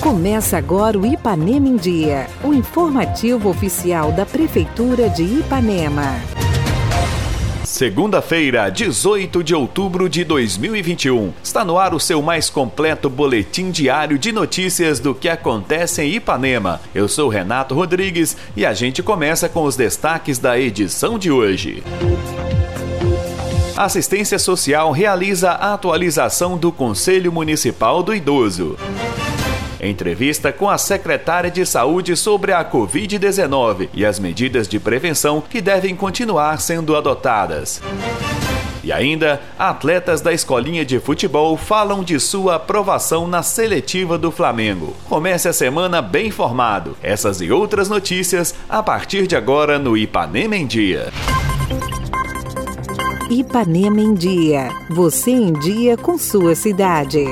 Começa agora o Ipanema em Dia, o informativo oficial da Prefeitura de Ipanema. Segunda-feira, 18 de outubro de 2021. Está no ar o seu mais completo boletim diário de notícias do que acontece em Ipanema. Eu sou Renato Rodrigues e a gente começa com os destaques da edição de hoje. Assistência Social realiza a atualização do Conselho Municipal do Idoso. Entrevista com a secretária de Saúde sobre a Covid-19 e as medidas de prevenção que devem continuar sendo adotadas. E ainda, atletas da escolinha de futebol falam de sua aprovação na seletiva do Flamengo. Comece a semana bem informado. Essas e outras notícias a partir de agora no Ipanema em Dia. Ipanema em Dia. Você em dia com sua cidade.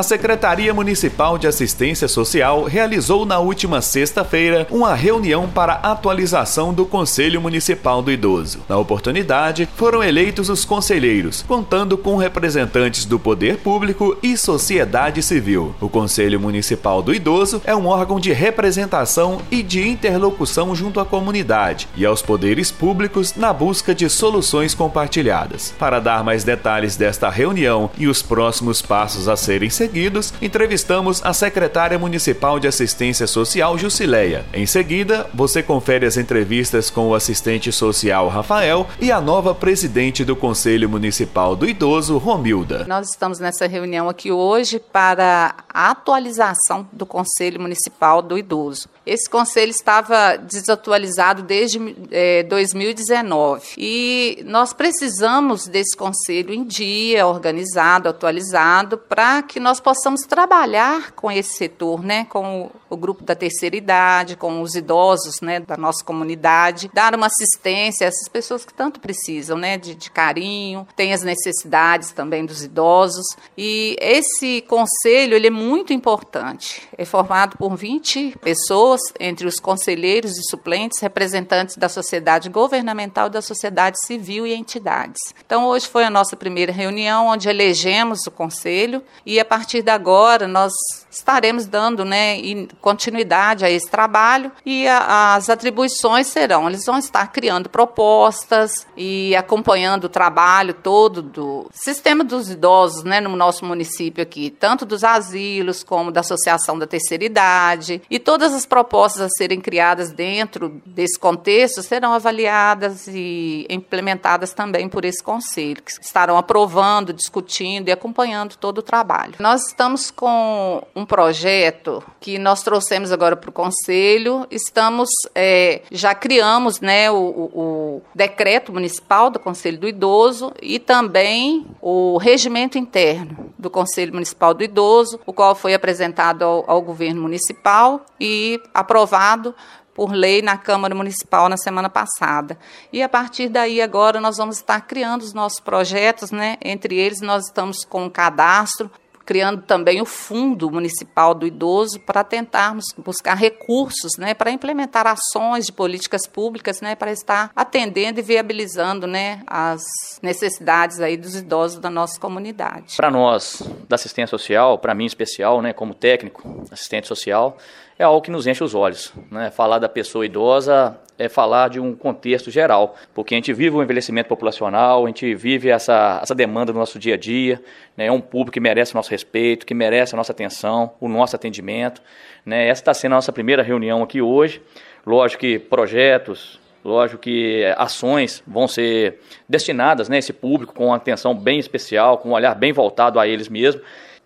A Secretaria Municipal de Assistência Social realizou na última sexta-feira uma reunião para atualização do Conselho Municipal do Idoso. Na oportunidade, foram eleitos os conselheiros, contando com representantes do poder público e sociedade civil. O Conselho Municipal do Idoso é um órgão de representação e de interlocução junto à comunidade e aos poderes públicos na busca de soluções compartilhadas. Para dar mais detalhes desta reunião e os próximos passos a serem seguidos, seguidos, entrevistamos a secretária municipal de assistência social, Jusileia. Em seguida, você confere as entrevistas com o assistente social, Rafael, e a nova presidente do Conselho Municipal do Idoso, Romilda. Nós estamos nessa reunião aqui hoje para a atualização do Conselho Municipal do Idoso. Esse conselho estava desatualizado desde é, 2019 e nós precisamos desse conselho em dia, organizado, atualizado, para que nós possamos trabalhar com esse setor, né, com o, o grupo da terceira idade, com os idosos, né, da nossa comunidade, dar uma assistência a essas pessoas que tanto precisam, né, de, de carinho, tem as necessidades também dos idosos. E esse conselho ele é muito importante. É formado por 20 pessoas, entre os conselheiros e suplentes, representantes da sociedade governamental, da sociedade civil e entidades. Então hoje foi a nossa primeira reunião onde elegemos o conselho. E a partir partir de agora nós estaremos dando né, continuidade a esse trabalho e a, as atribuições serão, eles vão estar criando propostas e acompanhando o trabalho todo do sistema dos idosos né, no nosso município aqui, tanto dos asilos como da Associação da Terceira Idade e todas as propostas a serem criadas dentro desse contexto serão avaliadas e implementadas também por esse conselho, que estarão aprovando, discutindo e acompanhando todo o trabalho. Nós estamos com um projeto que nós trouxemos agora para o Conselho. Estamos, é, já criamos né, o, o, decreto municipal do Conselho do Idoso e também o regimento interno do Conselho Municipal do Idoso, o qual foi apresentado ao, ao governo municipal e aprovado por lei na Câmara Municipal na semana passada. E a partir daí agora nós vamos estar criando os nossos projetos, né? Entre eles nós estamos com um cadastro criando também o Fundo Municipal do Idoso para tentarmos buscar recursos né, para implementar ações de políticas públicas né, para estar atendendo e viabilizando né, as necessidades aí dos idosos da nossa comunidade. Para nós, da assistência social, para mim em especial, né, como técnico, assistente social, é algo que nos enche os olhos. Né? Falar da pessoa idosa é falar de um contexto geral, porque a gente vive o envelhecimento populacional, a gente vive essa, essa demanda no nosso dia a dia, né? é um público que merece o nosso respeito, que merece a nossa atenção, o nosso atendimento. Né? Essa está sendo a nossa primeira reunião aqui hoje. Lógico que projetos, Lógico que ações vão ser destinadas né, a esse público com atenção bem especial, com um olhar bem voltado a eles mesmos.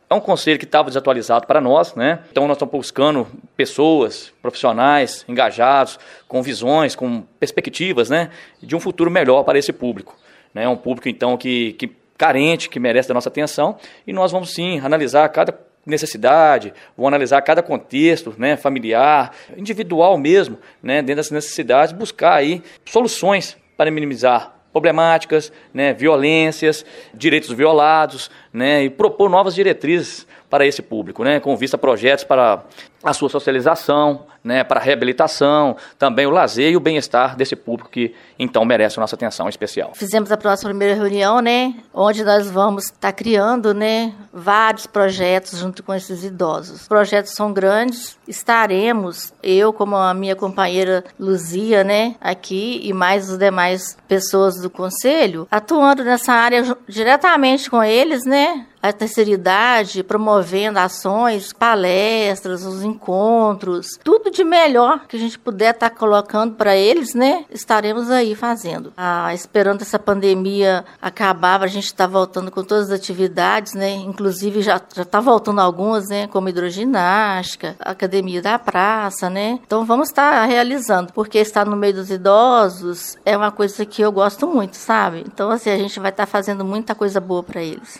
É um conselho que estava desatualizado para nós, né? Então nós estamos buscando pessoas, profissionais, engajados, com visões, com perspectivas, né? De um futuro melhor para esse público. Né? Um público, então, que, que carente, que merece da nossa atenção, e nós vamos sim analisar cada necessidade, vamos analisar cada contexto, né, familiar, individual mesmo, né, dentro dessas necessidades, buscar aí soluções para minimizar problemáticas, né, violências, direitos violados, né, e propor novas diretrizes para esse público, né? com vista a projetos para a sua socialização, né, para a reabilitação, também o lazer e o bem-estar desse público que então merece a nossa atenção especial. Fizemos a próxima primeira reunião, né, onde nós vamos estar tá criando, né, vários projetos junto com esses idosos. Os projetos são grandes, estaremos eu como a minha companheira Luzia, né, aqui e mais os demais pessoas do conselho, atuando nessa área diretamente com eles, né, a terceira idade, promovendo ações, palestras, os encontros, tudo de melhor que a gente puder estar tá colocando para eles, né? Estaremos aí fazendo. Ah, esperando essa pandemia acabar, a gente está voltando com todas as atividades, né? Inclusive já já está voltando algumas, né? Como hidroginástica, academia da praça, né? Então vamos estar tá realizando, porque estar no meio dos idosos é uma coisa que eu gosto muito, sabe? Então assim a gente vai estar tá fazendo muita coisa boa para eles.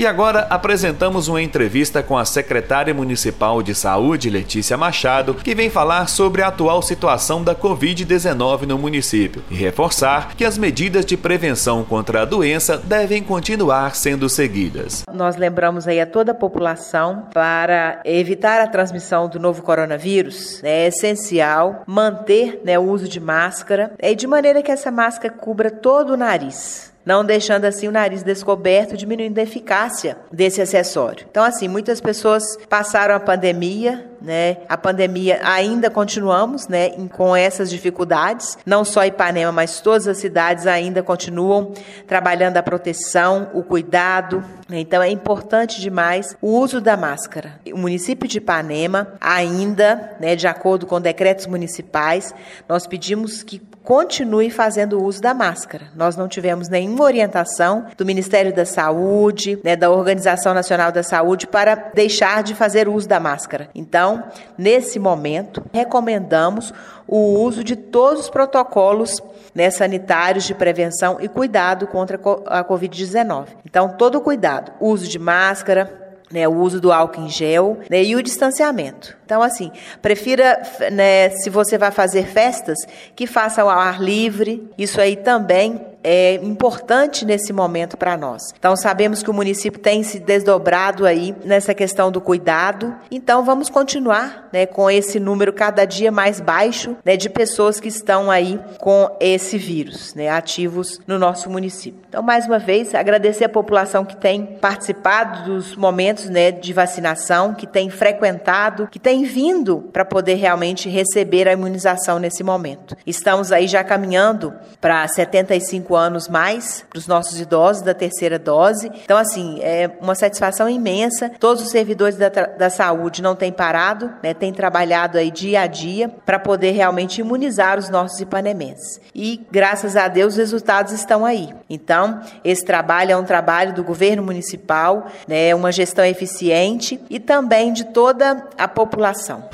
E agora apresentamos uma entrevista com a secretária municipal de saúde, Letícia Machado, que vem falar sobre a atual situação da Covid-19 no município e reforçar que as medidas de prevenção contra a doença devem continuar sendo seguidas. Nós lembramos aí a toda a população para evitar a transmissão do novo coronavírus, né, é essencial manter né, o uso de máscara, é de maneira que essa máscara cubra todo o nariz não deixando assim o nariz descoberto, diminuindo a eficácia desse acessório. Então, assim, muitas pessoas passaram a pandemia, né? A pandemia ainda continuamos, né, com essas dificuldades. Não só Ipanema, mas todas as cidades ainda continuam trabalhando a proteção, o cuidado. Então, é importante demais o uso da máscara. O município de Ipanema ainda, né, de acordo com decretos municipais, nós pedimos que continue fazendo uso da máscara. Nós não tivemos nenhuma orientação do Ministério da Saúde, né, da Organização Nacional da Saúde para deixar de fazer uso da máscara. Então, nesse momento, recomendamos o uso de todos os protocolos né, sanitários de prevenção e cuidado contra a Covid-19. Então, todo cuidado, uso de máscara, né, o uso do álcool em gel né, e o distanciamento. Então, assim, prefira, né, se você vai fazer festas, que faça ao ar livre. Isso aí também é importante nesse momento para nós. Então sabemos que o município tem se desdobrado aí nessa questão do cuidado. Então vamos continuar, né, com esse número cada dia mais baixo, né, de pessoas que estão aí com esse vírus, né, ativos no nosso município. Então mais uma vez agradecer a população que tem participado dos momentos, né, de vacinação, que tem frequentado, que tem vindo para poder realmente receber a imunização nesse momento. Estamos aí já caminhando para 75 cinco anos mais para os nossos idosos da terceira dose. Então, assim, é uma satisfação imensa. Todos os servidores da, da saúde não têm parado, né, têm trabalhado aí dia a dia para poder realmente imunizar os nossos ipanemenses. E, graças a Deus, os resultados estão aí. Então, esse trabalho é um trabalho do governo municipal, né, uma gestão eficiente e também de toda a população.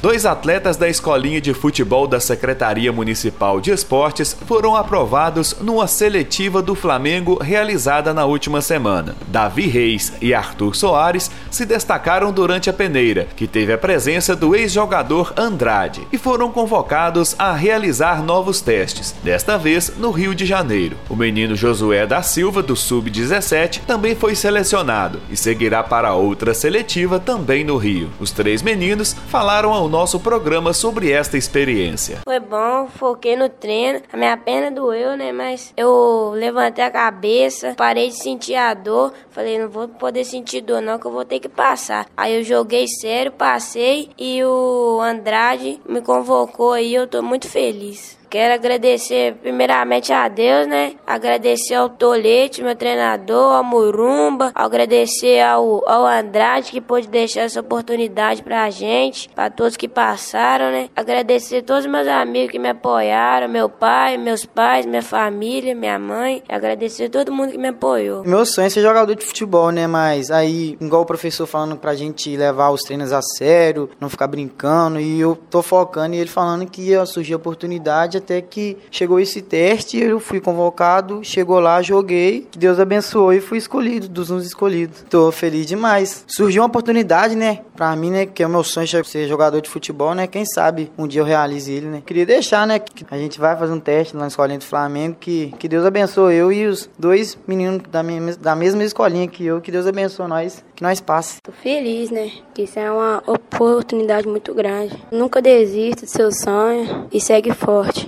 Dois atletas da escolinha de futebol da Secretaria Municipal de Esportes foram aprovados numa seletiva do Flamengo realizada na última semana. Davi Reis e Arthur Soares se destacaram durante a peneira, que teve a presença do ex-jogador Andrade, e foram convocados a realizar novos testes, desta vez no Rio de Janeiro. O menino Josué da Silva, do Sub-17, também foi selecionado e seguirá para outra seletiva também no Rio. Os três meninos falaram ao nosso programa sobre esta experiência. Foi bom, foquei no treino, a minha perna doeu, né? Mas eu levantei a cabeça, parei de sentir a dor, falei, não vou poder sentir dor não, que eu vou ter que passar. Aí eu joguei sério, passei e o Andrade me convocou aí, eu tô muito feliz. Quero agradecer primeiramente a Deus, né? Agradecer ao Tolete, meu treinador, ao Murumba, agradecer ao, ao Andrade que pôde deixar essa oportunidade pra gente, pra todos que passaram, né? Agradecer todos os meus amigos que me apoiaram, meu pai, meus pais, minha família, minha mãe. Agradecer todo mundo que me apoiou. Meu sonho é ser jogador de futebol, né? Mas aí, igual o professor falando pra gente levar os treinos a sério, não ficar brincando, e eu tô focando e ele falando que ia surgir oportunidade até que chegou esse teste, eu fui convocado, chegou lá, joguei, Deus abençoou e fui escolhido, dos uns escolhidos. Tô feliz demais. Surgiu uma oportunidade, né, pra mim, né, que é o meu sonho ser jogador de futebol, né, quem sabe um dia eu realize ele, né. Queria deixar, né, que a gente vai fazer um teste lá na escolinha do Flamengo, que, que Deus abençoe eu e os dois meninos da, minha, da mesma escolinha que eu, que Deus abençoe nós, que nós passe. Tô feliz, né, que isso é uma oportunidade muito grande. Nunca desista do seu sonho e segue forte.